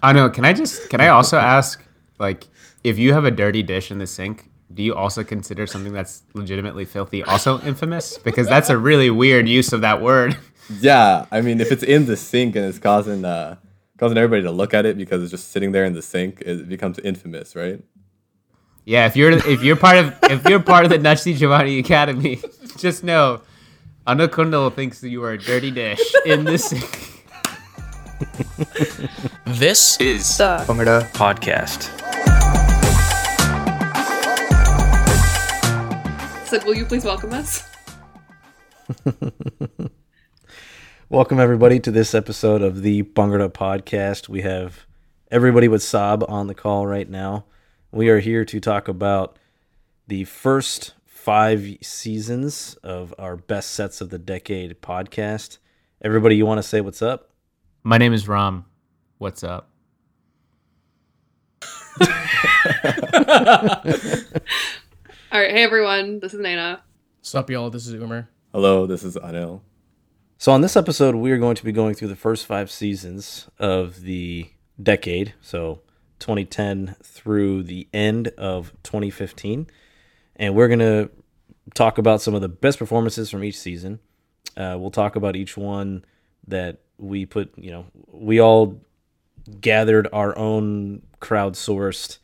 I know. Can I just can I also ask like if you have a dirty dish in the sink, do you also consider something that's legitimately filthy also infamous? Because that's a really weird use of that word. Yeah, I mean, if it's in the sink and it's causing uh, causing everybody to look at it because it's just sitting there in the sink, it becomes infamous, right? Yeah, if you're if you're part of if you're part of the Nachi Giovanni Academy, just know Anakundal thinks that you are a dirty dish in the sink. This is the Bhangra Podcast. So, will you please welcome us? welcome everybody to this episode of the Bhangra Podcast. We have everybody with Saab on the call right now. We are here to talk about the first five seasons of our best sets of the decade podcast. Everybody, you want to say what's up? My name is Ram. What's up? All right, hey everyone, this is Nana. What's up, y'all? This is Umer. Hello, this is Anil. So on this episode, we are going to be going through the first five seasons of the decade, so 2010 through the end of 2015, and we're going to talk about some of the best performances from each season. Uh, we'll talk about each one that we put. You know, we all gathered our own crowdsourced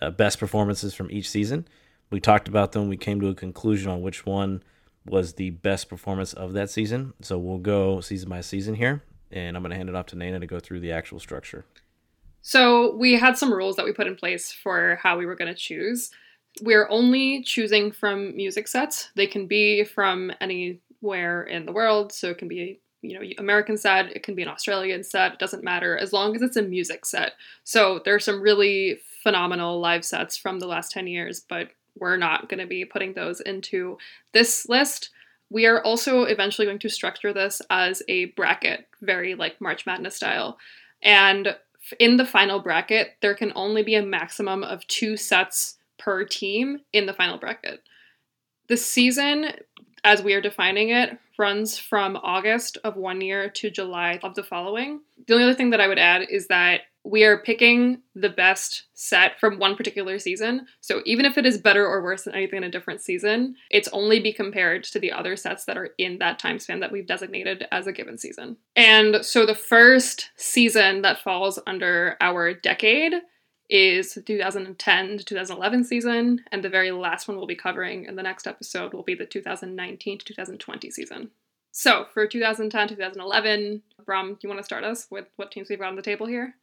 uh, best performances from each season we talked about them. We came to a conclusion on which one was the best performance of that season. So we'll go season by season here, and I'm going to hand it off to Nana to go through the actual structure. So we had some rules that we put in place for how we were going to choose. We're only choosing from music sets. They can be from anywhere in the world, so it can be you know American set, it can be an Australian set. It doesn't matter as long as it's a music set. So there are some really phenomenal live sets from the last 10 years, but we're not going to be putting those into this list. We are also eventually going to structure this as a bracket, very like March Madness style. And in the final bracket, there can only be a maximum of two sets per team in the final bracket. The season, as we are defining it, runs from August of one year to July of the following. The only other thing that I would add is that we are picking the best set from one particular season. So even if it is better or worse than anything in a different season, it's only be compared to the other sets that are in that time span that we've designated as a given season. And so the first season that falls under our decade is 2010 to 2011 season, and the very last one we'll be covering in the next episode will be the 2019 to 2020 season. So for 2010 2011, Bram, do you want to start us with what teams we've got on the table here?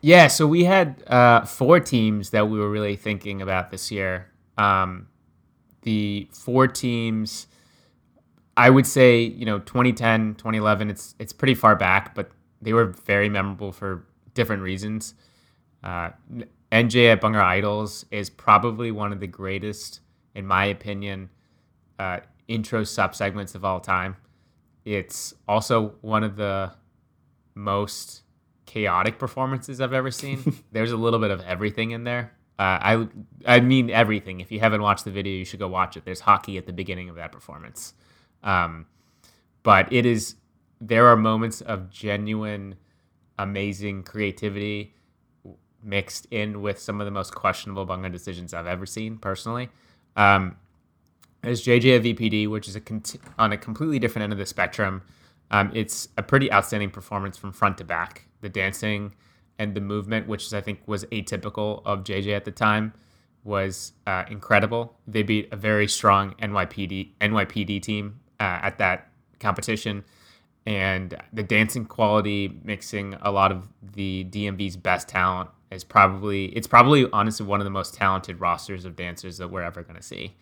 Yeah, so we had uh, four teams that we were really thinking about this year. Um, the four teams, I would say, you know, 2010, 2011, it's it's pretty far back, but they were very memorable for different reasons. Uh, NJ at Bhangra Idols is probably one of the greatest, in my opinion, uh, intro sub segments of all time. It's also one of the most chaotic performances I've ever seen. There's a little bit of everything in there. Uh, I I mean everything. If you haven't watched the video, you should go watch it. There's hockey at the beginning of that performance, um, but it is there are moments of genuine, amazing creativity mixed in with some of the most questionable Bhangra decisions I've ever seen personally. Um, there's JJ of VPD, which is a cont- on a completely different end of the spectrum. Um, it's a pretty outstanding performance from front to back the dancing and the movement, which I think was atypical of JJ at the time, was uh, incredible. They beat a very strong NYPD NYPD team uh, at that competition, and the dancing quality, mixing a lot of the DMV's best talent, is probably it's probably honestly one of the most talented rosters of dancers that we're ever going to see.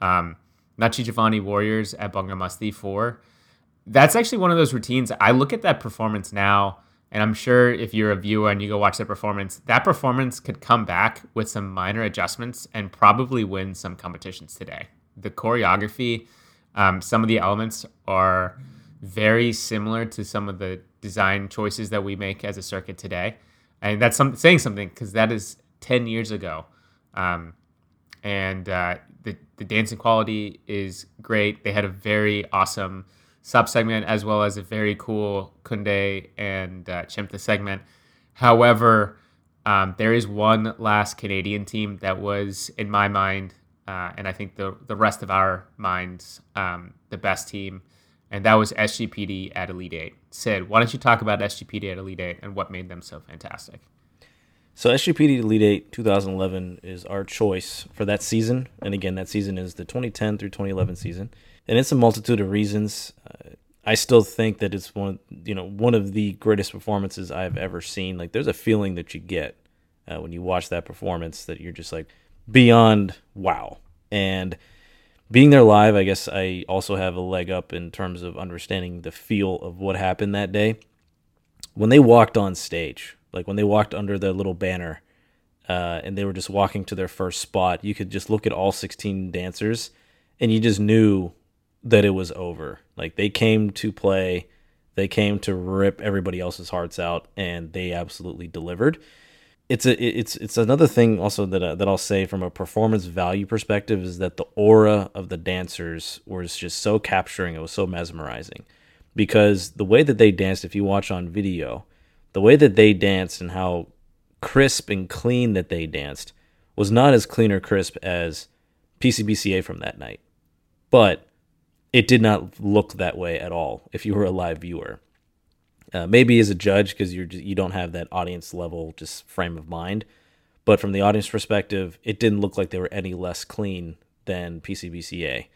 Um, Nachi Giovanni Warriors at Bhangra Masti four. That's actually one of those routines. I look at that performance now and I'm sure if you're a viewer and you go watch that performance, that performance could come back with some minor adjustments and probably win some competitions today. The choreography, um, some of the elements are very similar to some of the design choices that we make as a circuit today. And that's some, saying something because that is 10 years ago. Um, and uh, the, the dancing quality is great. They had a very awesome sub segment as well as a very cool Kunde and uh, Chimta segment. However, um, there is one last Canadian team that was, in my mind, uh, and I think the the rest of our minds, um, the best team, and that was SGPD at Elite Eight. Sid, why don't you talk about SGPD at Elite Eight and what made them so fantastic? So SGPD Elite Eight 2011 is our choice for that season, and again, that season is the 2010 through 2011 season, and it's a multitude of reasons. Uh, I still think that it's one, you know, one of the greatest performances I've ever seen. Like, there's a feeling that you get uh, when you watch that performance that you're just like beyond wow. And being there live, I guess I also have a leg up in terms of understanding the feel of what happened that day. When they walked on stage, like when they walked under the little banner uh, and they were just walking to their first spot, you could just look at all 16 dancers and you just knew that it was over. Like they came to play, they came to rip everybody else's hearts out, and they absolutely delivered. It's a it's it's another thing also that uh, that I'll say from a performance value perspective is that the aura of the dancers was just so capturing. It was so mesmerizing because the way that they danced, if you watch on video, the way that they danced and how crisp and clean that they danced was not as clean or crisp as PCBCA from that night. But it did not look that way at all if you were a live viewer. Uh, maybe as a judge because you're you don't have that audience level just frame of mind, but from the audience perspective, it didn't look like they were any less clean than PCBCA,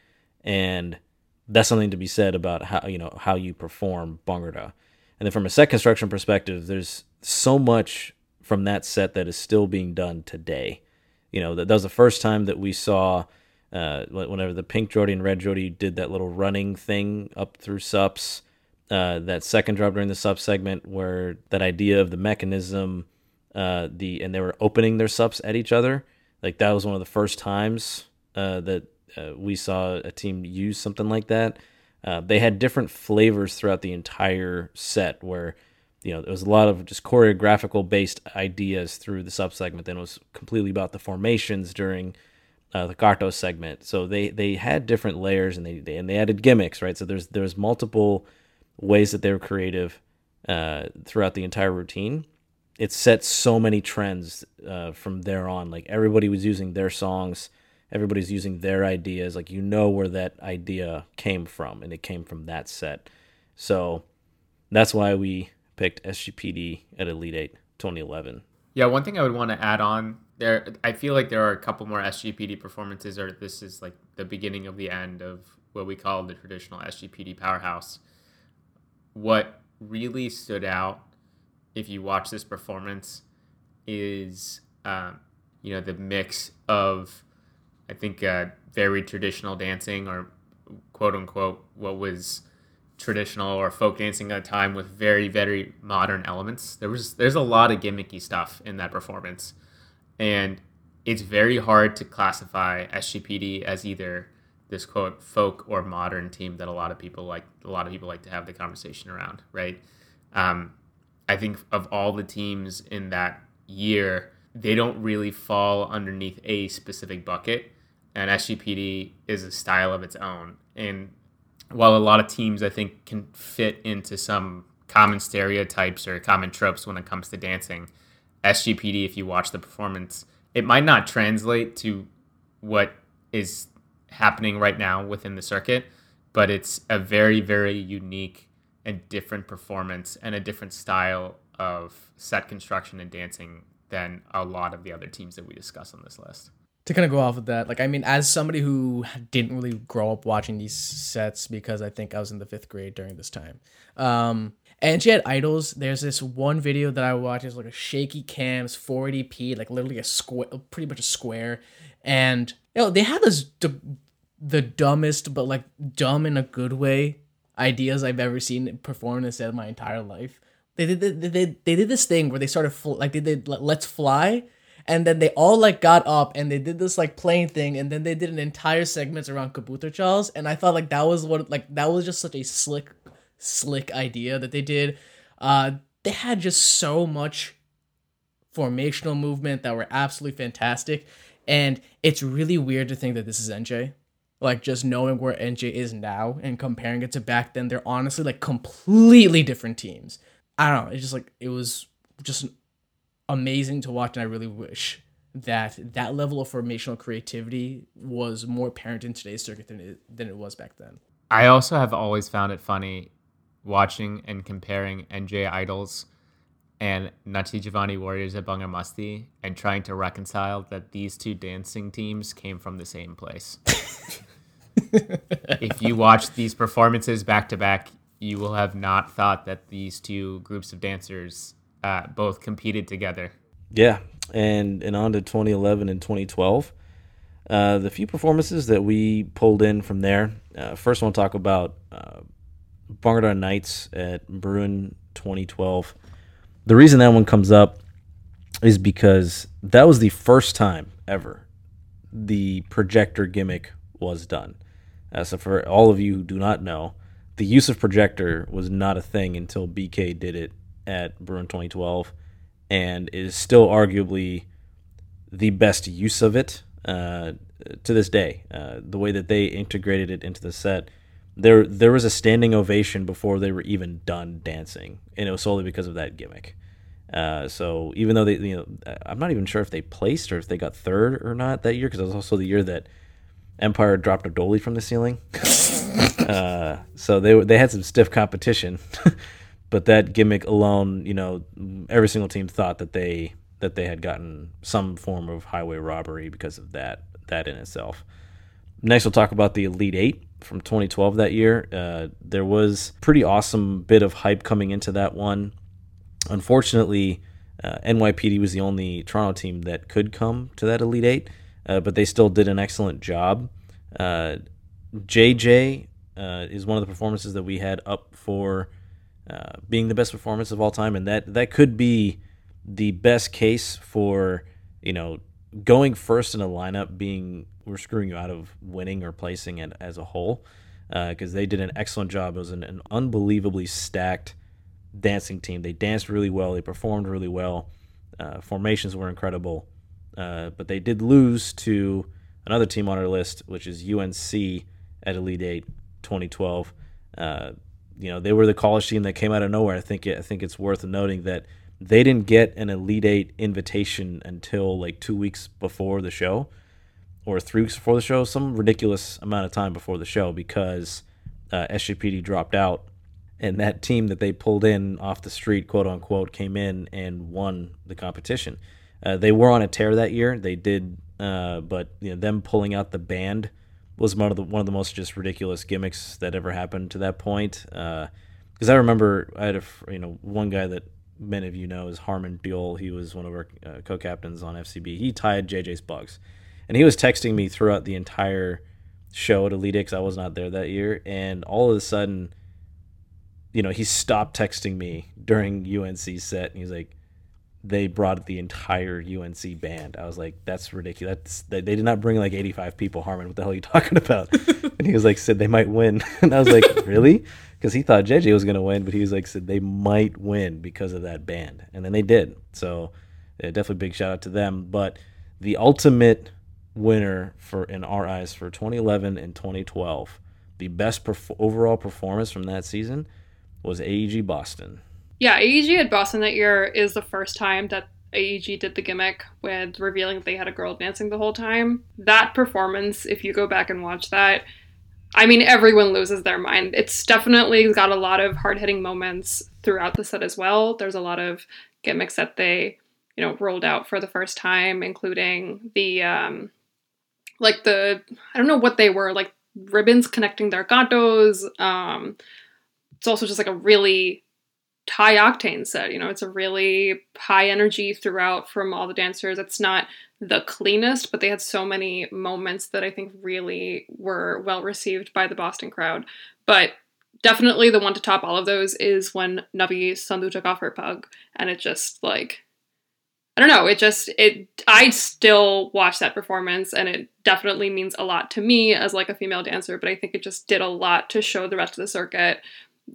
and that's something to be said about how you know how you perform Bhangra. And then from a set construction perspective, there's so much from that set that is still being done today. You know that, that was the first time that we saw uh, whenever the pink Jodi and red Jodi did that little running thing up through subs, uh, that second drop during the sub segment where that idea of the mechanism, uh, the and they were opening their subs at each other, like that was one of the first times uh, that uh, we saw a team use something like that. Uh, they had different flavors throughout the entire set where you know there was a lot of just choreographical based ideas through the sub segment then it was completely about the formations during uh, the Carto segment. So they they had different layers and they, they and they added gimmicks, right? So there's there's multiple ways that they were creative uh, throughout the entire routine. It set so many trends uh, from there on. Like everybody was using their songs, everybody's using their ideas. Like you know where that idea came from, and it came from that set. So that's why we picked SGPD at Elite Eight 2011. Yeah, one thing I would want to add on there, I feel like there are a couple more SGPD performances, or this is like the beginning of the end of what we call the traditional SGPD powerhouse. What really stood out, if you watch this performance, is um, you know the mix of, I think, uh, very traditional dancing or quote unquote what was traditional or folk dancing at a time with very very modern elements. There was there's a lot of gimmicky stuff in that performance, and it's very hard to classify SGPD as either this quote folk or modern team that a lot of people like a lot of people like to have the conversation around, right? Um, I think of all the teams in that year, they don't really fall underneath a specific bucket, and SGPD is a style of its own. And while a lot of teams I think can fit into some common stereotypes or common tropes when it comes to dancing, SGPD, if you watch the performance, it might not translate to what is happening right now within the circuit, but it's a very, very unique and different performance and a different style of set construction and dancing than a lot of the other teams that we discuss on this list to kind of go off of that, like I mean, as somebody who didn't really grow up watching these sets because I think I was in the fifth grade during this time. Um, and she had idols. There's this one video that I watched. It's like a shaky cams, 480p, like literally a square, pretty much a square. And you know, they had this the dumbest, but like dumb in a good way, ideas I've ever seen performed in a set in my entire life. They did they, they, they did this thing where they started fl- like they did let's fly and then they all like got up and they did this like plane thing and then they did an entire segment around Kabuto Charles and I thought like that was what like that was just such a slick slick idea that they did. Uh they had just so much formational movement that were absolutely fantastic and it's really weird to think that this is NJ. Like just knowing where NJ is now and comparing it to back then, they're honestly like completely different teams. I don't know. It's just like it was just amazing to watch, and I really wish that that level of formational creativity was more apparent in today's circuit than it, than it was back then. I also have always found it funny watching and comparing NJ Idols and Nati Giovanni Warriors at Bhangra Masti and trying to reconcile that these two dancing teams came from the same place. if you watch these performances back to back, you will have not thought that these two groups of dancers uh, both competed together. Yeah, and and on to 2011 and 2012. Uh, the few performances that we pulled in from there. Uh, first, I want to talk about uh, Bhangra Nights at Bruin 2012. The reason that one comes up is because that was the first time ever the projector gimmick was done. Uh, so, for all of you who do not know, the use of projector was not a thing until BK did it at Bruin 2012 and is still arguably the best use of it uh, to this day. Uh, the way that they integrated it into the set, there there was a standing ovation before they were even done dancing, and it was solely because of that gimmick. Uh, so even though they, you know, I'm not even sure if they placed or if they got third or not that year because it was also the year that Empire dropped a dolly from the ceiling. Uh, so they they had some stiff competition. but that gimmick alone, you know, every single team thought that they that they had gotten some form of highway robbery because of that that in itself. Next, we'll talk about the Elite Eight from 2012 that year. Uh, there was pretty awesome bit of hype coming into that one. Unfortunately, uh, NYPD was the only Toronto team that could come to that Elite Eight, uh, but they still did an excellent job. JJ uh, uh, is one of the performances that we had up for uh, being the best performance of all time, and that that could be the best case for you know going first in a lineup being we're screwing you out of winning or placing it as a whole because uh, they did an excellent job. It was an, an, unbelievably stacked dancing team. They danced really well. They performed really well. Uh, formations were incredible, uh, but they did lose to another team on our list, which is UNC at Elite Eight 2012 you know they were the college team that came out of nowhere. I think it, I think it's worth noting that they didn't get an Elite Eight invitation until like two weeks before the show, or three weeks before the show, some ridiculous amount of time before the show because uh, SJPD dropped out, and that team that they pulled in off the street, quote unquote, came in and won the competition. Uh, they were on a tear that year. They did, uh, but you know them pulling out the band was one of the one of the most just ridiculous gimmicks that ever happened to that point. Because uh, I remember I had a you know one guy that many of you know is Harmon Buell. He was one of our uh, co-captains on FCB. He tied JJ's bugs, and he was texting me throughout the entire show at Elite X. I was not there that year, and all of a sudden, you know, he stopped texting me during UNC set, and he's like, they brought the entire UNC band. I was like, that's ridiculous. they, they did not bring like 85 people. Harmon, what the hell are you talking about? and he was like, said they might win. and I was like, really? Because he thought JJ was going to win, but he was like, said they might win because of that band. And then they did. So yeah, definitely big shout out to them. But the ultimate winner for in our eyes for 2011 and 2012, the best perf- overall performance from that season was AEG Boston. Yeah, AEG at Boston that year is the first time that AEG did the gimmick with revealing that they had a girl dancing the whole time. That performance, if you go back and watch that, I mean, everyone loses their mind. It's definitely got a lot of hard hitting moments throughout the set as well. There's a lot of gimmicks that they, you know, rolled out for the first time, including the, um, like the, I don't know what they were, like ribbons connecting their gatos. Um, it's also just like a really high octane set. You know, it's a really high energy throughout from all the dancers. It's not the cleanest, but they had so many moments that I think really were well received by the Boston crowd. But definitely the one to top all of those is when Navi Sandhu took off her pug, and it just like I don't know, it just it I still watch that performance and it definitely means a lot to me as like a female dancer, but I think it just did a lot to show the rest of the circuit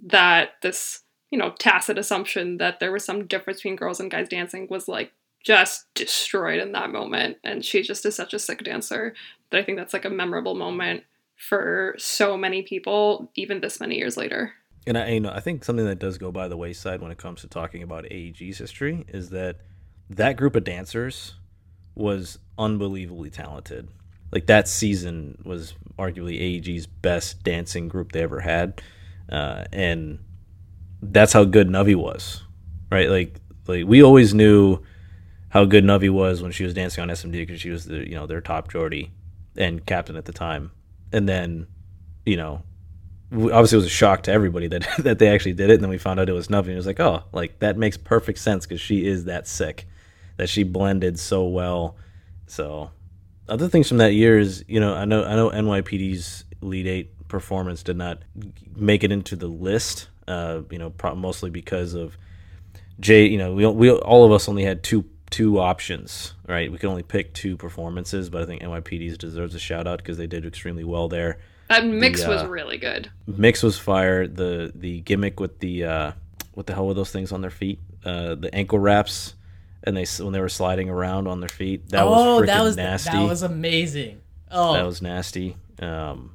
that this you know, tacit assumption that there was some difference between girls and guys dancing was like just destroyed in that moment. And she just is such a sick dancer that I think that's like a memorable moment for so many people, even this many years later. And I, you know, I think something that does go by the wayside when it comes to talking about AEG's history is that that group of dancers was unbelievably talented. Like that season was arguably AEG's best dancing group they ever had, uh, and that's how good Navi was, right? Like like we always knew how good Navi was when she was dancing on SMD because she was the you know their top Jordy and captain at the time, and then you know obviously it was a shock to everybody that that they actually did it. And then we found out it was Navi and it was like oh like that makes perfect sense because she is that sick that she blended so well. So other things from that year is you know I know I know NYPD's Elite Eight performance did not make it into the list uh, you know pro- mostly because of Jay you know we we all of us only had two two options right we could only pick two performances but I think NYPD's deserves a shout out because they did extremely well there that mix the, uh, was really good. Mix was fire. The the gimmick with the uh, what the hell were those things on their feet? Uh, the ankle wraps, and they when they were sliding around on their feet. That oh, was that was nasty. That was amazing. Oh, that was nasty. Um,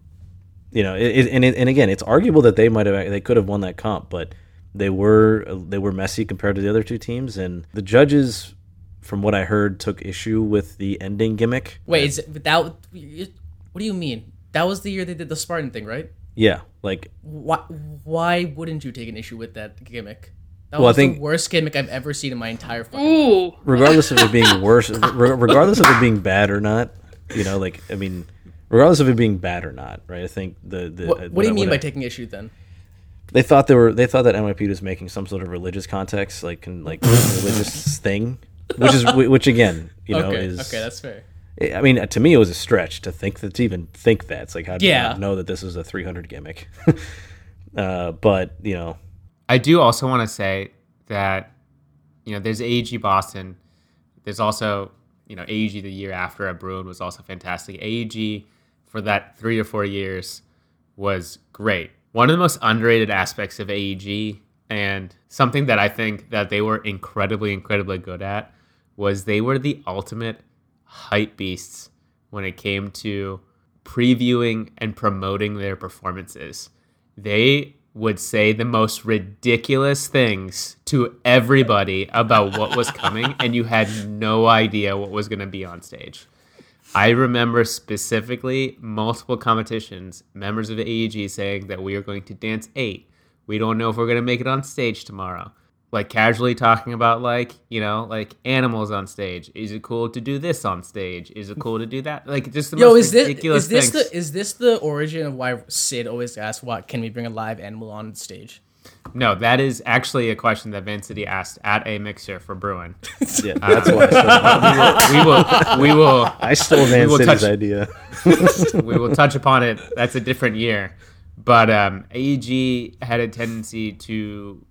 you know, it, it, and it, and again, it's arguable that they might have they could have won that comp, but they were they were messy compared to the other two teams, and the judges, from what I heard, took issue with the ending gimmick. Wait, is it that? What do you mean? That was the year they did the Spartan thing, right? Yeah, like why why wouldn't you take an issue with that gimmick? That well, was I think, the worst gimmick I've ever seen in my entire fucking Ooh. Regardless of it being worse, regardless of it being bad or not, you know, like I mean, regardless of it being bad or not, right? I think the the what, what do you mean by I, taking issue then? They thought they were they thought that NYP was making some sort of religious context, like like religious thing, which is which again, you know, okay, is okay, that's fair. I mean, to me, it was a stretch to think that to even think that. It's like, how do yeah. you know that this is a 300 gimmick? uh, but you know, I do also want to say that you know, there's AEG Boston. There's also you know AEG the year after at Bruin was also fantastic. AEG for that three or four years was great. One of the most underrated aspects of AEG and something that I think that they were incredibly, incredibly good at was they were the ultimate hype beasts when it came to previewing and promoting their performances. They would say the most ridiculous things to everybody about what was coming, and you had no idea what was going to be on stage. I remember specifically multiple competitions, members of the AEG saying that we are going to dance eight. We don't know if we're going to make it on stage tomorrow like casually talking about like you know like animals on stage. Is it cool to do this on stage? Is it cool to do that? Like just the Yo, most is this, ridiculous is this things. the is this the origin of why Sid always asks, "What can we bring a live animal on stage?" No, that is actually a question that Vancity asked at a mixer for Bruin. yeah, that's uh, why. we, will, we will. We will. I stole Vancity's idea. we will touch upon it. That's a different year, but um, AEG had a tendency to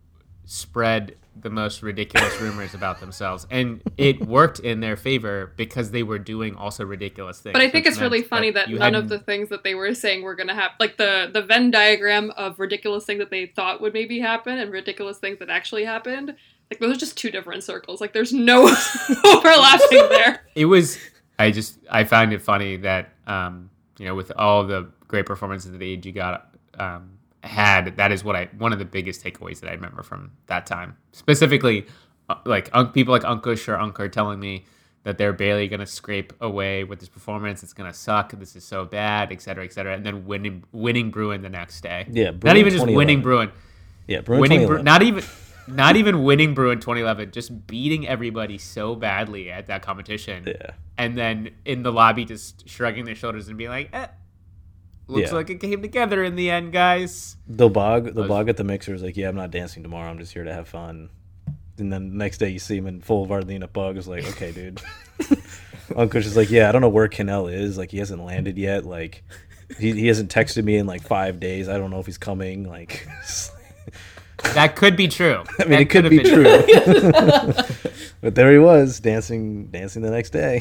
spread the most ridiculous rumors about themselves. And it worked in their favor because they were doing also ridiculous things. But i think it's really funny that, that none of the things that they were saying were going to happen like the the venn diagram of ridiculous things that they thought would maybe happen and ridiculous things that actually happened like those are just two different circles. Like there's no overlapping there. It was i just i find it funny that um you know with all the great performances that ag got um had that is what I one of the biggest takeaways that I remember from that time. Specifically, uh, like people like Ankush or Unkar telling me that they're barely gonna scrape away with this performance. It's gonna suck. This is so bad, et cetera, et cetera. And then winning winning Bruin the next day. Yeah, Bruin not even just winning Bruin. Yeah, Bruin winning. Bru- not even. Not even winning Bruin 2011, just beating everybody so badly at that competition. Yeah. And then in the lobby, just shrugging their shoulders and being like, eh, looks yeah. like it came together in the end, guys. The bog, the bog at the mixer is like, yeah, I'm not dancing tomorrow. I'm just here to have fun. And then the next day you see him in full Vardina bug. It's like, okay, dude. Uncle is like, yeah, I don't know where Kanel is. Like, he hasn't landed yet. Like, he, he hasn't texted me in like five days. I don't know if he's coming. Like, that could be true. I mean, that it could be true. but there he was dancing, dancing the next day.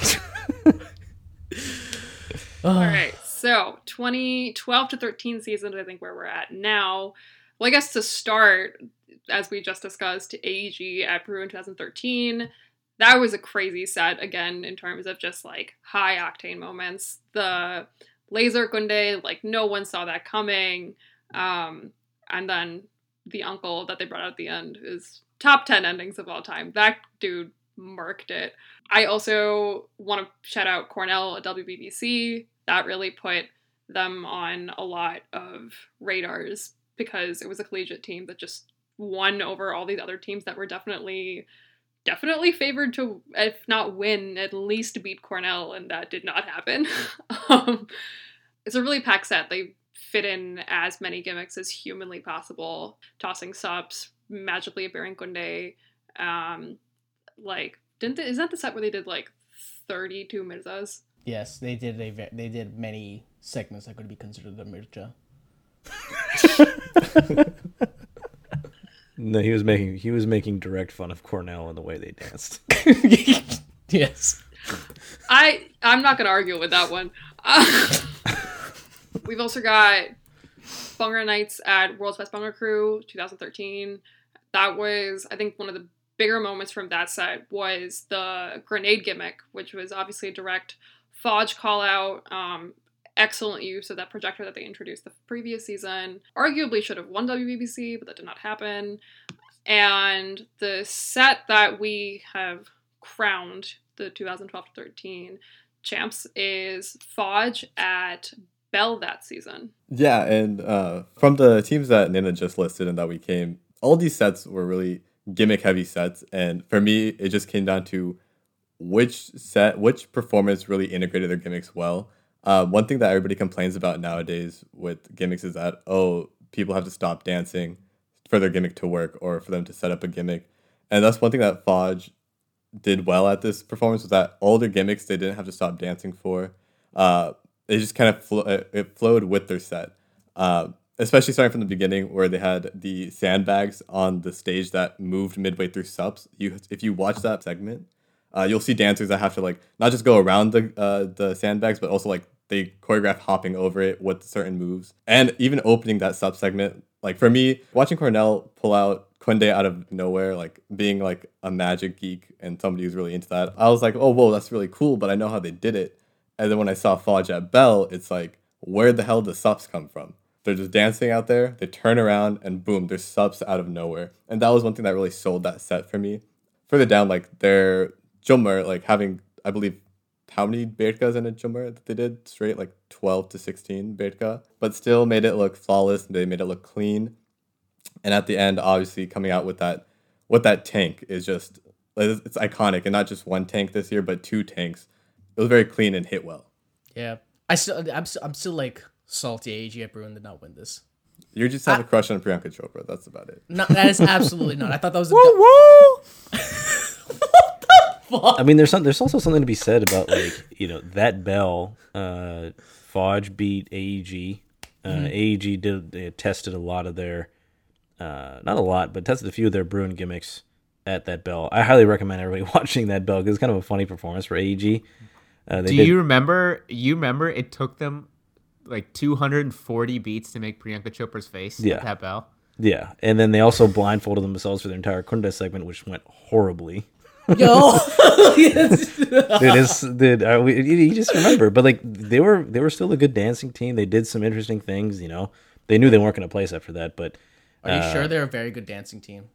All right. So 2012 to 13 seasons, I think where we're at now. Well, I guess to start, as we just discussed, AEG at Bruin 2013. That was a crazy set again in terms of just like high octane moments. The laser Kunde, like no one saw that coming. Um, and then the uncle that they brought out at the end is top 10 endings of all time. That dude marked it. I also want to shout out Cornell at WBBC. That really put them on a lot of radars because it was a collegiate team that just won over all these other teams that were definitely definitely favored to if not win at least beat cornell and that did not happen. Um, it's a really packed set. They fit in as many gimmicks as humanly possible. Tossing subs magically appearing kunde um, like didn't they, is that the set where they did like 32 mirzas yes they did a, they did many segments that could be considered a mirza no, he was making he was making direct fun of Cornell and the way they danced. yes. I I'm not gonna argue with that one. Uh, we've also got Bhangra Nights at World's Best Bhangra Crew 2013. That was I think one of the bigger moments from that set was the grenade gimmick, which was obviously a direct Fodge call out. Um, excellent use of that projector that they introduced the previous season. Arguably should have won WBBC, but that did not happen. And the set that we have crowned the 2012 13 champs is Fodge at Bell that season. Yeah, and uh, from the teams that Nina just listed and that we came, all these sets were really gimmick heavy sets. And for me, it just came down to which set, which performance really integrated their gimmicks well. Uh, one thing that everybody complains about nowadays with gimmicks is that oh, people have to stop dancing for their gimmick to work or for them to set up a gimmick, and that's one thing that Fodge did well at this performance was that all their gimmicks they didn't have to stop dancing for. Uh, they just kind of flo- it flowed with their set. Uh, especially starting from the beginning where they had the sandbags on the stage that moved midway through subs. You if you watch that segment, uh, you'll see dancers that have to like not just go around the uh, the sandbags, but also like they choreograph hopping over it with certain moves, and even opening that sub segment. Like for me, watching Cornell pull out Kunde out of nowhere, like being like a magic geek and somebody who's really into that, I was like, oh whoa, that's really cool. But I know how they did it. And then when I saw Fodge at Bell, it's like, where the hell does subs come from? They're just dancing out there. They turn around and boom, there's subs out of nowhere. And that was one thing that really sold that set for me. Further down, like their Jummer, like having I believe how many Berkas in a Jummer that they did straight, like 12 to 16 Berka, but still made it look flawless. And they made it look clean. And at the end, obviously coming out with that, with that tank is just, it's iconic. And not just one tank this year, but two tanks. It was very clean and hit well. Yeah. I still, I'm, still, I'm still like salty at Bruin did not win this. You just have I, a crush on Priyanka Chopra. That's about it. No, that is absolutely not. I thought that was. woo, woo! Fuck? I mean, there's some, there's also something to be said about like you know that bell. Uh, Fodge beat AEG. Uh, mm-hmm. AEG did they tested a lot of their, uh, not a lot, but tested a few of their Bruin gimmicks at that bell. I highly recommend everybody watching that bell because it's kind of a funny performance for AEG. Uh, Do did... you remember? You remember it took them like 240 beats to make Priyanka Chopra's face. Yeah, that bell. Yeah, and then they also blindfolded themselves for their entire Kunde segment, which went horribly. Yo, dude, it's dude. Uh, we, you just remember, but like they were, they were still a good dancing team. They did some interesting things. You know, they knew they weren't going to place after that. But are you uh, sure they're a very good dancing team?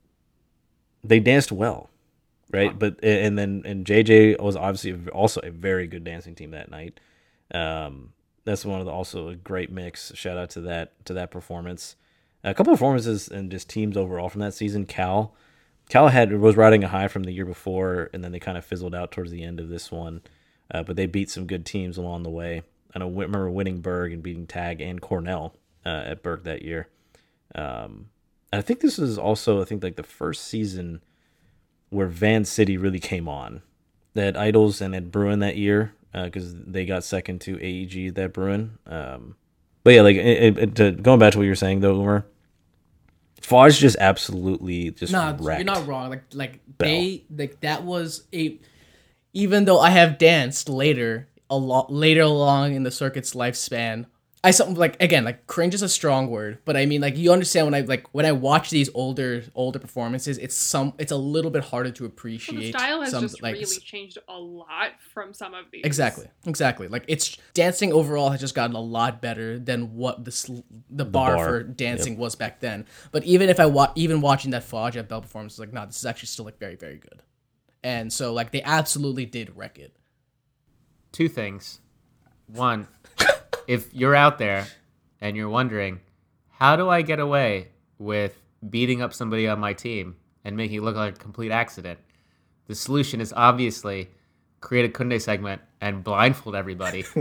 They danced well, right? Wow. But and then and JJ was obviously also a very good dancing team that night. Um, that's one of the also a great mix. Shout out to that to that performance. A couple performances and just teams overall from that season. Cal Cal had was riding a high from the year before, and then they kind of fizzled out towards the end of this one. Uh, but they beat some good teams along the way. I remember winning Berg and beating Tag and Cornell uh, at Berg that year. Um, I think this is also, I think, like the first season where Van City really came on. They had Idols and had Bruin that year because uh, they got second to AEG that Bruin. Um, but yeah, like it, it, to, going back to what you were saying though, Umar, Fodge just absolutely just no, you're not wrong. Like like Bell. they like that was a even though I have danced later a lot later along in the circuit's lifespan, I something like again like cringe is a strong word, but I mean like you understand when I like when I watch these older older performances, it's some it's a little bit harder to appreciate. Well, the style has some, just like, really changed a lot from some of these. Exactly, exactly. Like it's dancing overall has just gotten a lot better than what the the, the bar, bar, for dancing yep. was back then. But even if I watch even watching that Fodge at Bell performance, like no, this is actually still like very very good. and so like they absolutely did wreck it. Two things. One, if you're out there and you're wondering, how do I get away with beating up somebody on my team and making it look like a complete accident? The solution is obviously create a Kunde segment and blindfold everybody.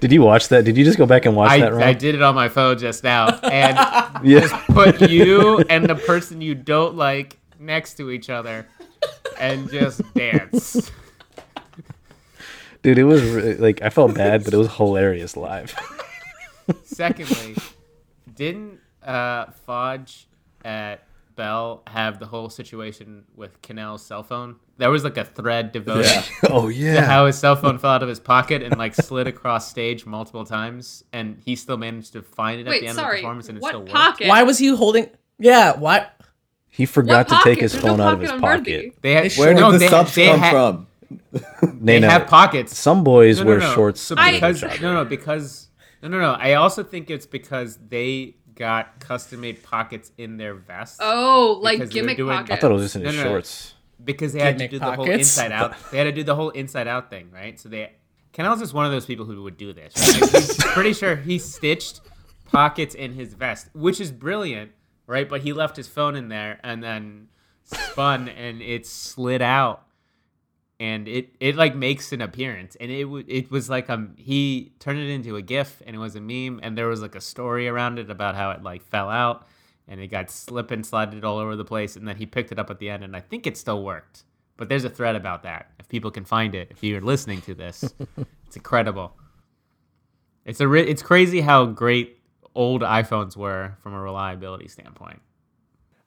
Did you watch that? Did you just go back and watch I, that? Ron? I did it on my phone just now, and Yeah. just put you and the person you don't like next to each other, and just dance. Dude, it was re- like I felt bad, but it was hilarious live. Secondly, didn't uh, Fodge at Bell have the whole situation with Cannell's cell phone? There was like a thread devoted Yeah. oh to yeah. how his cell phone fell out of his pocket and like slid across stage multiple times, and he still managed to find it at the Wait, end of the performance, and it What still worked. Why was he holding? Yeah, why? He forgot to What take his There's phone no out of his pocket. They had, They Where no, did the they, subs they come ha- from? They Nana, have pockets. Some boys No, no, wear no. shorts. So because job. no, no, because no, no, no. I also think it's because they got custom made pockets in their vests. Oh, like Because they were gimmick doing- I. I thought it was just in No, his no, no. shorts. because they had to Gimmick do the whole inside out. They had to do the whole inside out thing, right? So they Cannell's just one of those people who would do this. Right? Like, he's pretty sure he stitched pockets in his vest, which is brilliant, right? But he left his phone in there and then spun and it slid out. And it, it like makes an appearance, and it w- it was like um he turned it into a GIF, and it was a meme, and there was like a story around it about how it like fell out, and it got slip and slided all over the place, and then he picked it up at the end, and I think it still worked. But there's a thread about that. If people can find it, if you're listening to this, it's incredible. It's a re- it's crazy how great old iPhones were from a reliability standpoint.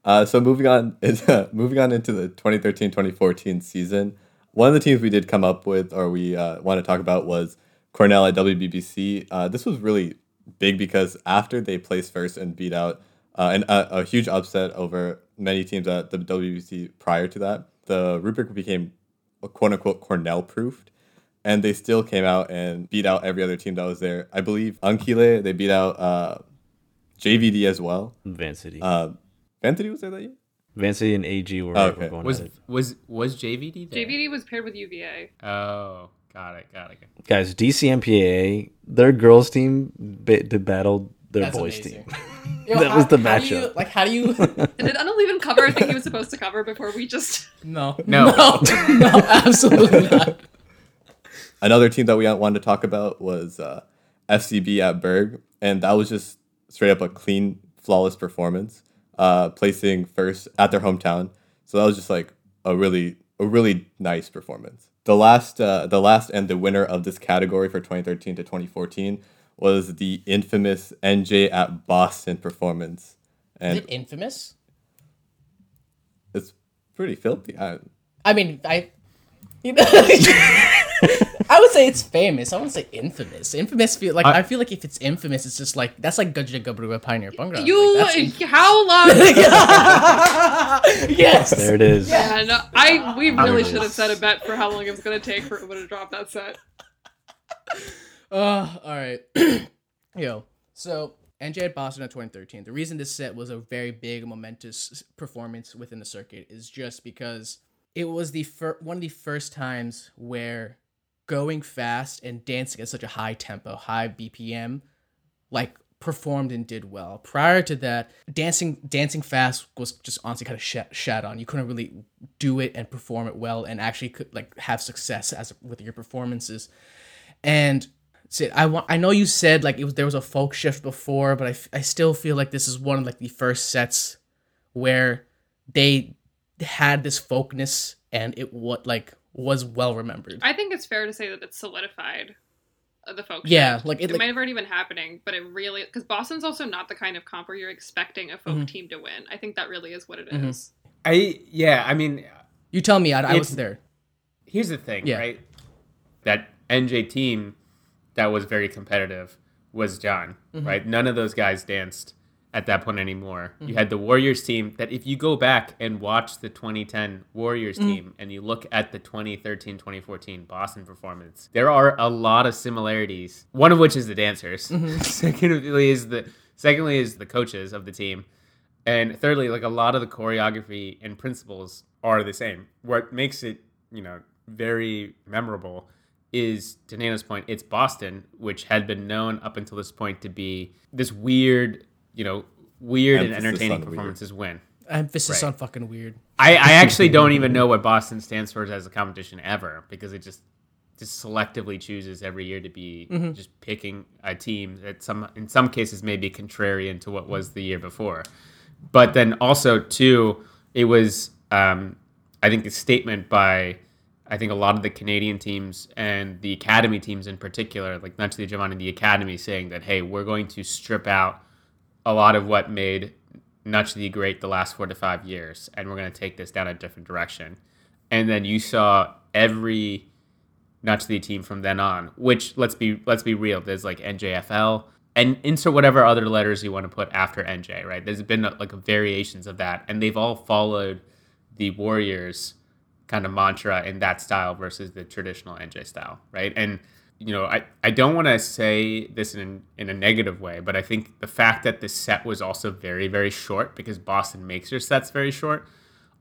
Uh, so moving on, moving on into the 2013-2014 season, one of the teams we did come up with, or we uh, want to talk about, was Cornell at WBBC. Uh, this was really big because after they placed first and beat out uh, an, a, a huge upset over many teams at the WBC prior to that, the rubric became quote unquote Cornell proofed. And they still came out and beat out every other team that was there. I believe Ankile, they beat out uh, JVD as well. Van City. Uh, Van City was there that year? Van City and AG were, Okay. were going Was at it. was was JVD there? JVD was paired with UVA. Oh, got it, got it. got it. Guys, DCMPAA, their girls team ba- did battle their That's boys amazing. team. Yo, That how- was the how do you- matchup. like, how do you? And did Unel even cover a thing he was supposed to cover before we just? No, No. no, no, absolutely not. Another team that we wanted to talk about was uh, FCB at Berg, and that was just straight up a clean, flawless performance, uh, placing first at their hometown. So that was just like a really, a really nice performance. The last, uh, the last, and the winner of this category for 2013 to 2014 was the infamous NJ at Boston performance, Is and it infamous? it's pretty filthy. I, I mean, I. You know, I would say it's famous. I wouldn't say infamous. Infamous feel like I, I- feel like if it's infamous, it's just like that's like Gajja Gabrua Pioneer Bunga. You, like, that's how long? yes. There it is. And I, we really should have is. set a bet for how long it was going to take for Uber to drop that set. Uh, all right. Yo, so NJ at Boston in 2013. The reason this set was a very big, momentous performance within the circuit is just because it was the fir- one of the first times where going fast and dancing at such a high tempo, high BPM, like performed and did well. Prior to that, dancing dancing fast was just honestly kind of sh- shat on. You couldn't really do it and perform it well and actually could like have success as with your performances. And Sid, I want I know you said like it was there was a folk shift before, but I, f- I still feel like this is one of like the first sets where they had this folkness and it what like was well remembered. I think it's fair to say that it's solidified uh, the folk. Yeah, shift. like, it, it, like- might have already been happening, but it really because Boston's also not the kind of comp where you're expecting a folk Mhm. team to win. I think that really is what it Mhm. is. I yeah, I mean, You tell me, I, I was there. here's the thing, Yeah. right? That NJ team that was very competitive was John, Mm-hmm. right? None of those guys danced at that point anymore. You had the Warriors team that if you go back and watch the 2010 Warriors Mm-hmm. team and you look at the 2013-2014 Boston performance, there are a lot of similarities. One of which is the dancers. Mm-hmm. Secondly is the secondly is the coaches of the team. And thirdly, like a lot of the choreography and principles are the same. What makes it, you know, very memorable is to Nana's point, it's Boston, which had been known up until this point to be this weird, you know, weird Emphasis and entertaining on performances win. Emphasis Right. on fucking weird. I, I actually don't even know what Boston stands for as a competition ever because it just just selectively chooses every year to be just picking a team that some in some cases may be contrarian to what was the year before. But then also too, it was um, I think a statement by I think a lot of the Canadian teams and the academy teams in particular, like not to the Jawani, the academy saying that hey, we're going to strip out a lot of what made Nutchley great the last four to five years, and we're going to take this down a different direction. And then you saw every Nutchley team from then on, which let's be let's be real, there's like NJFL and insert whatever other letters you want to put after NJ, right? There's been like variations of that, and they've all followed the Warriors kind of mantra in that style versus the traditional NJ style, right? And you know, I, I don't want to say this in in a negative way, but I think the fact that the set was also very very short because Boston makes their sets very short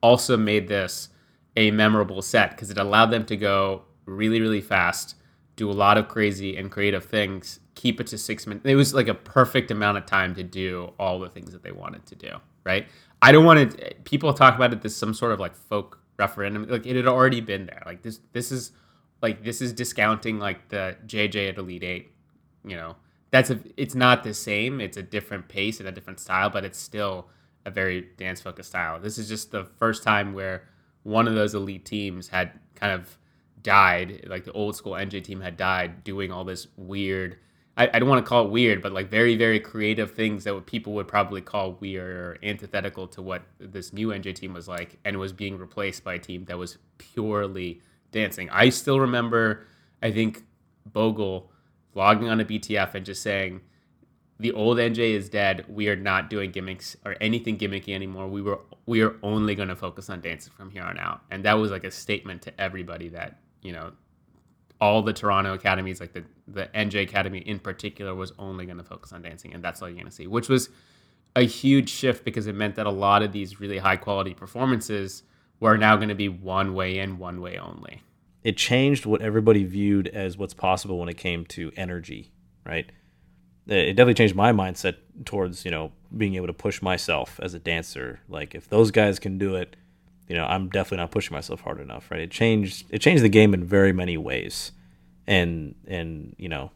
also made this a memorable set because it allowed them to go really really fast, do a lot of crazy and creative things, keep it to six minutes. It was like a perfect amount of time to do all the things that they wanted to do, right? I don't want to. People talk about it as some sort of like folk referendum. Like it had already been there. Like this, this is like this is discounting like the JJ at Elite Eight. You know, that's a. It's not the same. It's a different pace and a different style, but it's still a very dance focused style. This is just the first time where one of those elite teams had kind of died. Like the old school NJ team had died doing all this weird. I, I don't want to call it weird, but like very, very creative things that people would probably call weird or antithetical to what this new NJ team was like, and was being replaced by a team that was purely dancing. I still remember, I think Bogle logging on a BTF and just saying, "The old NJ is dead. We are not doing gimmicks or anything gimmicky anymore. We were we are only going to focus on dancing from here on out." And that was like a statement to everybody that you know all the Toronto academies, like the the NJ Academy in particular, was only going to focus on dancing, and that's all you're going to see, which was a huge shift because it meant that a lot of these really high quality performances were now going to be one way in, one way only. It changed what everybody viewed as what's possible when it came to energy, right? It definitely changed my mindset towards, you know, being able to push myself as a dancer. Like if those guys can do it, you know, I'm definitely not pushing myself hard enough, right? It changed it changed the game in very many ways. And and, you know,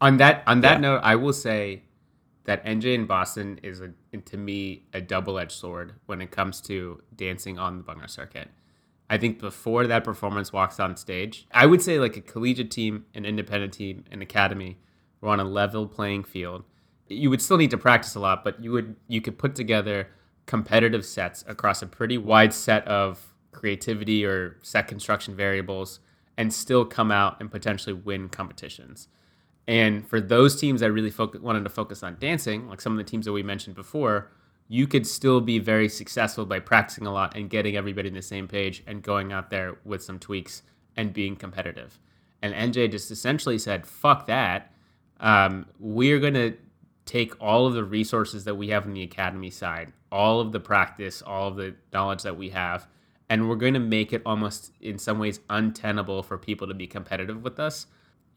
On that on that Yeah. note, I will say that NJ in Boston is a, to me a double edged sword when it comes to dancing on the Bhangra circuit. I think before that performance walks on stage, I would say like a collegiate team, an independent team, an academy were on a level playing field. You would still need to practice a lot, but you would you could put together competitive sets across a pretty wide set of creativity or set construction variables and still come out and potentially win competitions. And for those teams that really wanted to focus on dancing, like some of the teams that we mentioned before, you could still be very successful by practicing a lot and getting everybody on the same page and going out there with some tweaks and being competitive. And NJ just essentially said, fuck that. Um, we're going to take all of the resources that we have on the academy side, all of the practice, all of the knowledge that we have, and we're going to make it almost in some ways untenable for people to be competitive with us.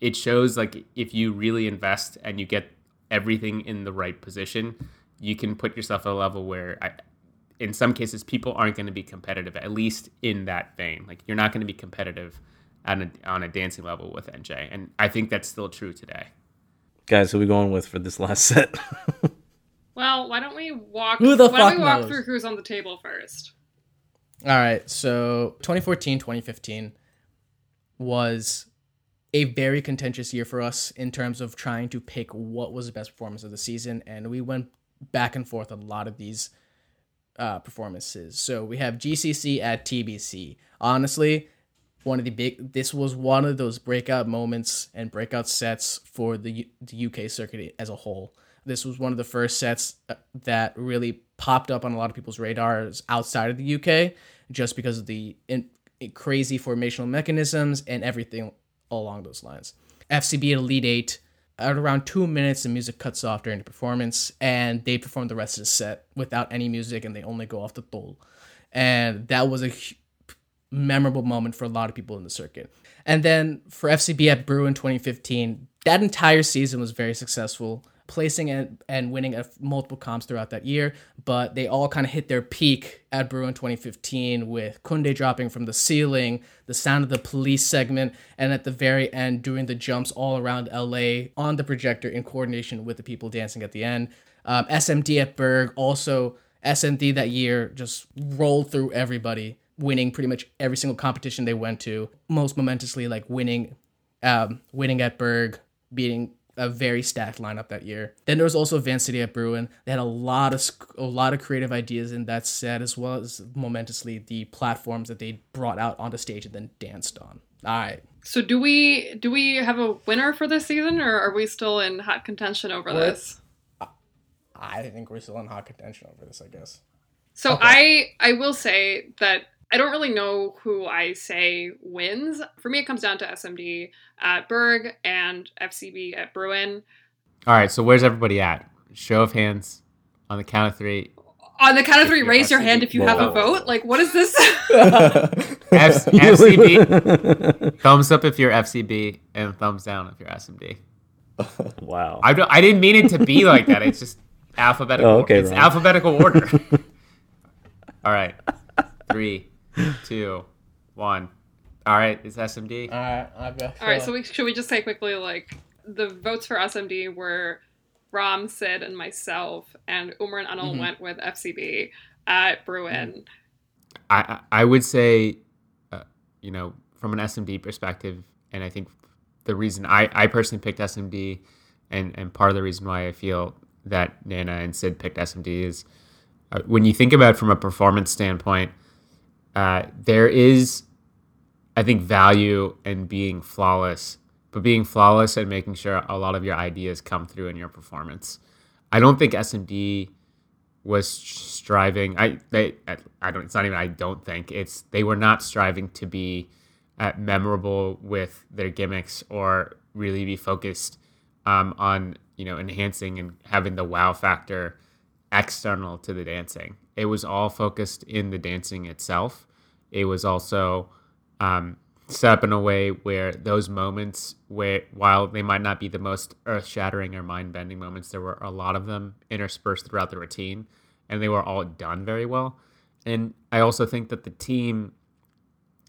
It shows like if you really invest and you get everything in the right position, you can put yourself at a level where I, in some cases people aren't going to be competitive at least in that vein. Like you're not going to be competitive on a, on a dancing level with NJ, and I think that's still true today. guys, who we going with for this last set? Well, why don't we walk? Who the why don't we walk knows? through who's on the table first? All right, so 2014, 2015 was a very contentious year for us in terms of trying to pick what was the best performance of the season, and we went back and forth a lot of these uh, performances. So we have GCC at TBC. Honestly, one of the big. This was one of those breakout moments and breakout sets for the, the UK circuit as a whole. This was one of the first sets uh, that really popped up on a lot of people's radars outside of the UK, just because of the in, crazy formational mechanisms and everything along those lines. FCB at Elite Eight, at around two minutes, the music cuts off during the performance, and they perform the rest of the set without any music, and they only go off the toll. And that was a memorable moment for a lot of people in the circuit. And then for FCB at Bruin 2015, that entire season was very successful, placing and, and winning multiple comps throughout that year. But they all kind of hit their peak at Bruin 2015 with Kunde dropping from the ceiling, the sound of the police segment, and at the very end, doing the jumps all around LA on the projector in coordination with the people dancing at the end. Um, SMD at Burgh also. SMD that year just rolled through everybody winning pretty much every single competition they went to. Most momentously, like winning, um, winning at Burgh, beating a very stacked lineup that year. Then there was also Van City at Bruin. They had a lot of a lot of creative ideas in that set, as well as momentously the platforms that they brought out onto stage and then danced on. All right. So do we do we have a winner for this season, or are we still in hot contention over What? this? I think we're still in hot contention over this, I guess. So Okay. I I will say that I don't really know who I say wins. For me, it comes down to SMD at Burgh and FCB at Bruin. All right, so where's everybody at? Show of hands on the count of three. On the count of three, you're raise your FCB. hand if you have a vote. Like, what is this? F- FCB. thumbs up if you're FCB, and thumbs down if you're SMD. wow. I, don't, I didn't mean it to be like that. It's just alphabetical. Oh, okay, it's Ron. alphabetical order. All right, three, two, one. All right, it's SMD. All right, I've got. All right, so we, should we just say quickly, like, the votes for SMD were Ram, Sid, and myself, and Umar and Anil Mhm. went with FCB at Bruin. I I I would say, uh, you know, from an SMD perspective, and I think the reason I I personally picked SMD, and and part of the reason why I feel that Nana and Sid picked SMD is uh, when you think about it from a performance standpoint, uh, there is, I think, value in being flawless, but being flawless and making sure a lot of your ideas come through in your performance. I don't think SMD was striving. I they I don't. It's not even. I don't think it's. They were not striving to be uh, memorable with their gimmicks or really be focused um, on you know enhancing and having the wow factor external to the dancing. It was all focused in the dancing itself. It was also um, set up in a way where those moments, where while they might not be the most earth shattering or mind bending moments, there were a lot of them interspersed throughout the routine, and they were all done very well. And I also think that the team,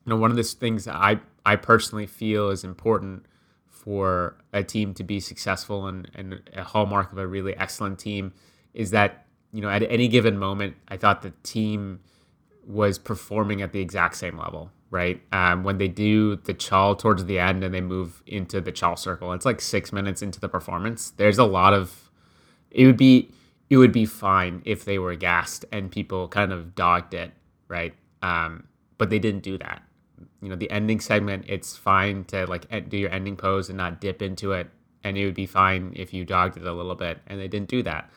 you know, one of the things that I I personally feel is important for a team to be successful and, and a hallmark of a really excellent team is that you know at any given moment I thought the team was performing at the exact same level right? Um, when they do the chawl towards the end and they move into the chawl circle it's like six minutes into the performance. There's a lot of it would be it would be fine if they were gassed and people kind of dogged it right? Um, but they didn't do that. You know the ending segment it's fine to like do your ending pose and not dip into it and it would be fine if you dogged it a little bit and they didn't do that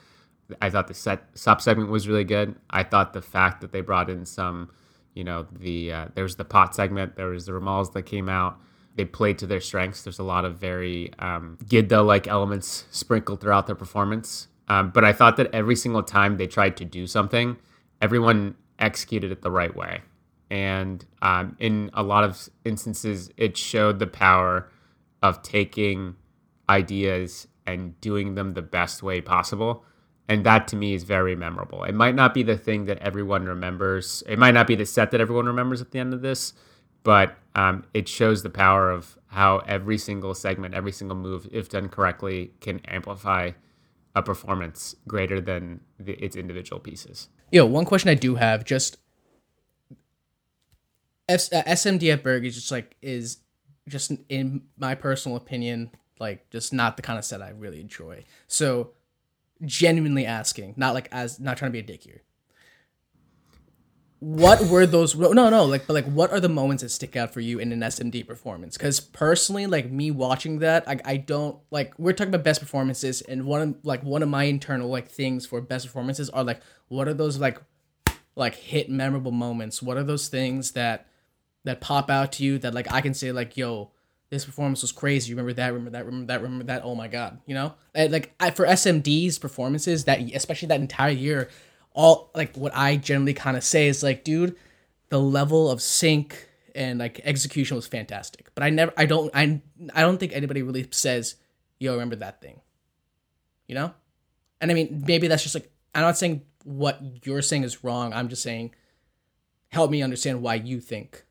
i thought the set sub segment was really good. I thought the fact that they brought in some you know the uh, there was the pot segment there was the ramals that came out. They played to their strengths. There's a lot of very um, gidda like elements sprinkled throughout their performance. Um, but i thought that every single time they tried to do something everyone executed it the right way. And um, in a lot of instances it showed the power of taking ideas and doing them the best way possible and that to me is very memorable. It might not be the thing that everyone remembers. It might not be the set that everyone remembers at the end of this but um, it shows the power of how every single segment every single move if done correctly can amplify a performance greater than the, its individual pieces. Yo, one question I do have just F- uh, Burgh is just like is just in my personal opinion like just not the kind of set I really enjoy. So genuinely asking, not like as not trying to be a dick here. What were those? No, no, like, but like, what are the moments that stick out for you in an SMD performance? Because personally, like me watching that, I, I don't like. We're talking about best performances, and one of like one of my internal like things for best performances are like, what are those like, like hit memorable moments? What are those things that that pop out to you that like I can say like, yo, this performance was crazy. Remember that? Remember that? Remember that? Remember that? Oh my god, you know, like I, for SMD's performances that especially that entire year, all like what I generally kind of say is like, dude, the level of sync and like execution was fantastic. But I never, I don't, I, I don't think anybody really says, "Yo, remember that thing," you know. And I mean, maybe that's just like I'm not saying what you're saying is wrong. I'm just saying, help me understand why you think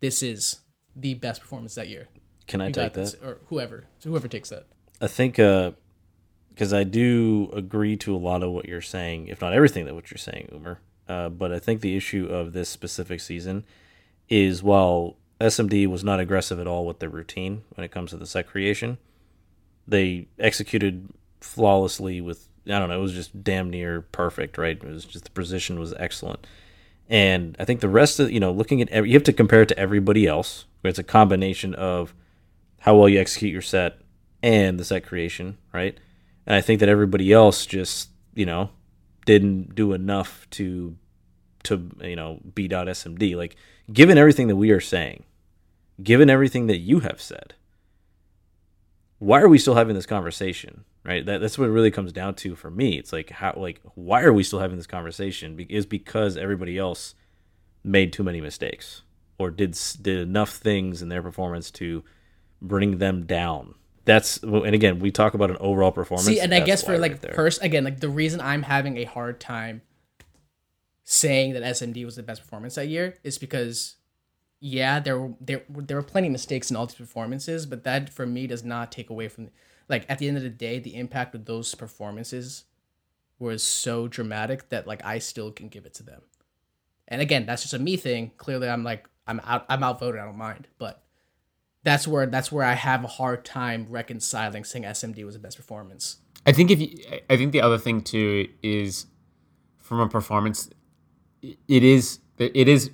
this is the best performance that year. Can I You take that? or whoever, whoever takes that. I think because I do agree to a lot of what you're saying, if not everything that what you're saying, Umer. Uh, but I think the issue of this specific season is while SMD was not aggressive at all with their routine when it comes to the set creation, they executed flawlessly with I don't know, it was just damn near perfect, right? It was just the precision was excellent. And I think the rest of you know, looking at every, you have to compare it to everybody else. Where it's a combination of how well you execute your set and the set creation, right? And I think that everybody else just you know didn't do enough to to you know beat out SMD. Like given everything that we are saying, given everything that you have said, why are we still having this conversation? Right? That, that's what it really comes down to for me. It's like how like why are we still having this conversation? Be- Is because everybody else made too many mistakes or did did enough things in their performance to bring them down. That's and again we talk about an overall performance. See, and I guess for like there. first again, like the reason I'm having a hard time saying that SMD was the best performance that year is because yeah, there were there there were plenty of mistakes in all these performances, but that for me does not take away from like at the end of the day, the impact of those performances was so dramatic that like I still can give it to them. And again, that's just a me thing. Clearly, I'm like I'm out I'm outvoted. I don't mind, but that's where that's where I have a hard time reconciling saying SMD was the best performance. I think if you, I think the other thing too is from a performance, it is it is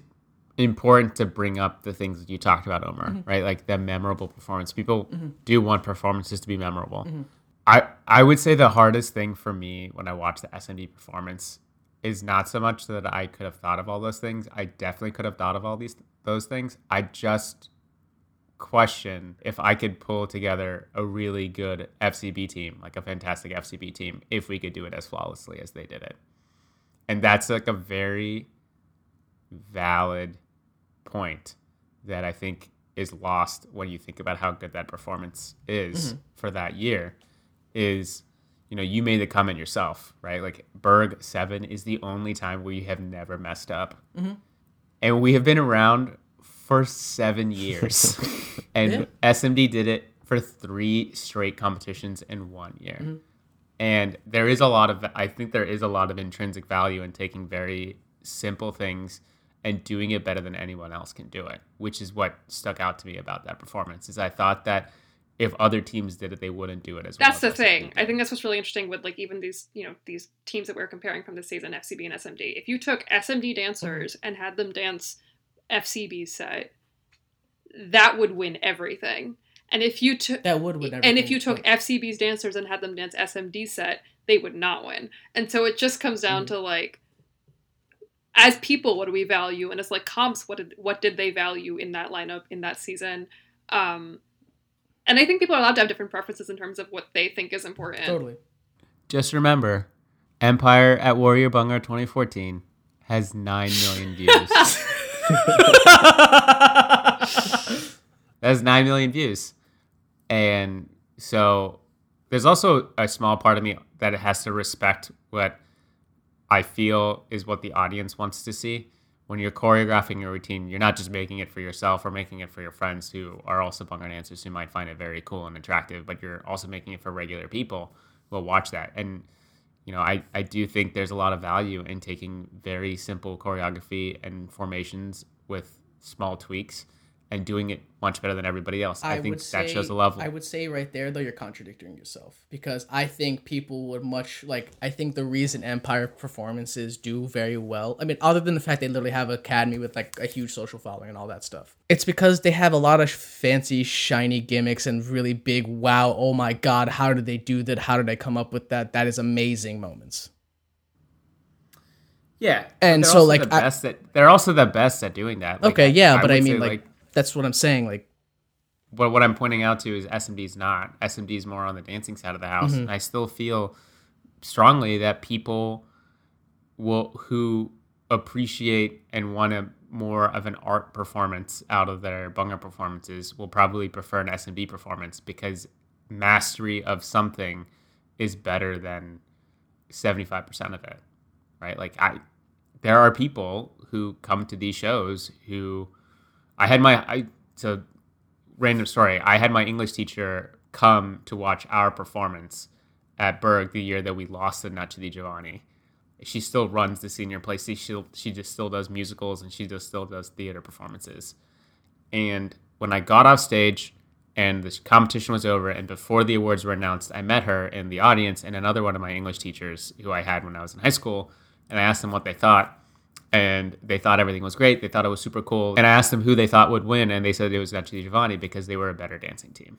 important to bring up the things that you talked about, Omar. Mm-hmm. Right, like the memorable performance. People mm-hmm. do want performances to be memorable. Mm-hmm. I I would say the hardest thing for me when I watch the SMD performance is not so much that I could have thought of all those things. I definitely could have thought of all these those things. I just question if I could pull together a really good FCB team, like a fantastic FCB team, if we could do it as flawlessly as they did it. And that's like a very valid point that I think is lost when you think about how good that performance is mm-hmm. for that year is you know you made the comment yourself right? Like Burgh 7 is the only time we have never messed up. Mm-hmm. And we have been around for seven years. And smd did it for three straight competitions in one year. Mm-hmm. And there is a lot of i think there is a lot of intrinsic value in taking very simple things and doing it better than anyone else can do it which is what stuck out to me about that performance is i thought that if other teams did it they wouldn't do it as well That's the thing. I think that's what's really interesting with like even these, you know, these teams that we're comparing from this season, FCB and SMD. If you took SMD dancers and had them dance FCB set, that would win everything. And if you took That would win everything. and if you took but- FCB's dancers and had them dance SMD set, they would not win. And so it just comes down Mm-hmm. to like as people, what do we value? And it's like comps, what did what did they value in that lineup in that season? Um and I think people are allowed to have different preferences in terms of what they think is important. Totally. just remember empire at warrior Bhangra 2014 has 9 million views That's nine million views, and so there's also a small part of me that has to respect what I feel is what the audience wants to see. When you're choreographing your routine, you're not just making it for yourself or making it for your friends who are also Bhangra dancers who might find it very cool and attractive, but you're also making it for regular people who will watch that. And you know, I, I do think there's a lot of value in taking very simple choreography and formations with small tweaks and doing it much better than everybody else. I, think would that shows a level. I would say right there though you're contradicting yourself because I think people would much like I think the reason Empire performances do very well. I mean, other than the fact they literally have academy with like a huge social following and all that stuff, it's because they have a lot of fancy, shiny gimmicks and really big wow, oh my god, how did they do that? How did they come up with that? That is amazing moments. yeah, And so, like, the I- best at, they're also the best at doing that. Like, okay, yeah, but I mean say, like that's what I'm saying. Like but what I'm pointing out to is SMD's not. SMD's more on the dancing side of the house. And I still feel strongly that people will who appreciate and want a more of an art performance out of their Bhangra performances will probably prefer an SMD performance because mastery of something is better than 75% of it. Right? Like I there are people who come to these shows who I had my I so random story. I had my English teacher come to watch our performance at Burgh the year that we lost the Nut the Jawani. She still runs the senior play. She she just still does musicals and she just still does theater performances. And when I got off stage and the competition was over and before the awards were announced, I met her in the audience and another one of my English teachers who I had when I was in high school. And I asked them what they thought and they thought everything was great. They thought it was super cool. And I asked them who they thought would win, and they said it was actually Jawani because they were a better dancing team.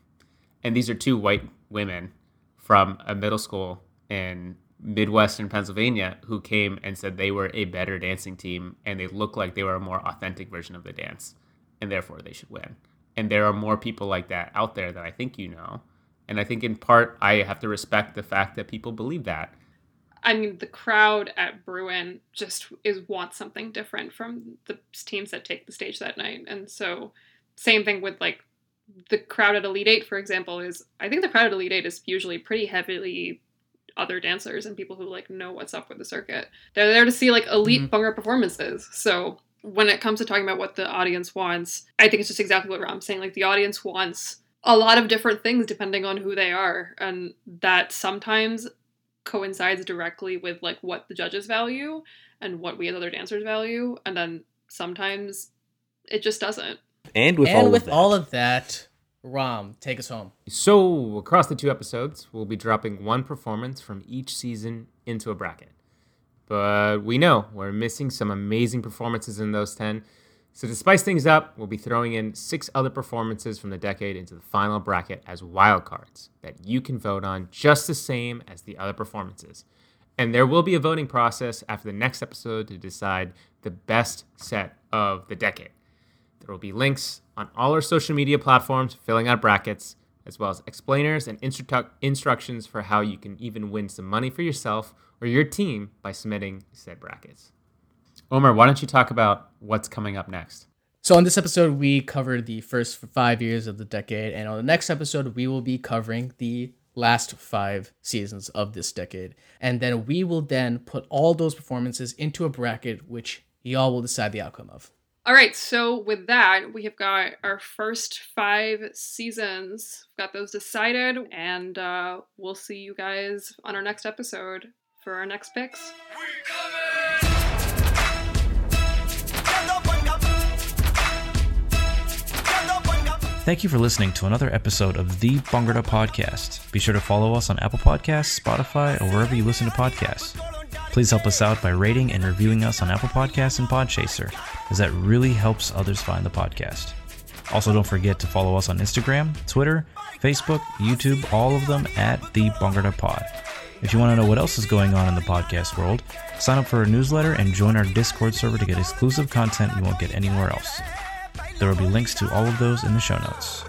And these are two white women from a middle school in Midwestern Pennsylvania who came and said they were a better dancing team and they looked like they were a more authentic version of the dance, and therefore they should win. And there are more people like that out there that I think you know. And I think in part, I have to respect the fact that people believe that I mean, the crowd at Bruin just is wants something different from the teams that take the stage that night, and so same thing with like the crowd at Elite Eight, for example, is I think the crowd at Elite Eight is usually pretty heavily other dancers and people who like know what's up with the circuit. They're there to see like elite mm-hmm. Bhangra performances. So when it comes to talking about what the audience wants, I think it's just exactly what Ram's saying. Like the audience wants a lot of different things depending on who they are, and that sometimes coincides directly with like what the judges value and what we as other dancers value and then sometimes it just doesn't. And with and all with of that, all of that ram take us home. So across the two episodes we'll be dropping one performance from each season into a bracket. But we know we're missing some amazing performances in those 10 so to spice things up, we'll be throwing in six other performances from the decade into the final bracket as wildcards that you can vote on just the same as the other performances. And there will be a voting process after the next episode to decide the best set of the decade. There will be links on all our social media platforms filling out brackets, as well as explainers and instru- instructions for how you can even win some money for yourself or your team by submitting said brackets. Omar, why don't you talk about what's coming up next? So, on this episode, we covered the first five years of the decade, and on the next episode, we will be covering the last five seasons of this decade. And then we will then put all those performances into a bracket, which y'all will decide the outcome of. All right, so with that, we have got our first five seasons. We've got those decided, and uh, we'll see you guys on our next episode for our next picks. Thank you for listening to another episode of the Bhangra Podcast. Be sure to follow us on Apple Podcasts, Spotify, or wherever you listen to podcasts. Please help us out by rating and reviewing us on Apple Podcasts and Podchaser, as that really helps others find the podcast. Also, don't forget to follow us on Instagram, Twitter, Facebook, YouTube, all of them at the Bhangra Pod. If you want to know what else is going on in the podcast world, sign up for our newsletter and join our Discord server to get exclusive content you won't get anywhere else. There will be links to all of those in the show notes.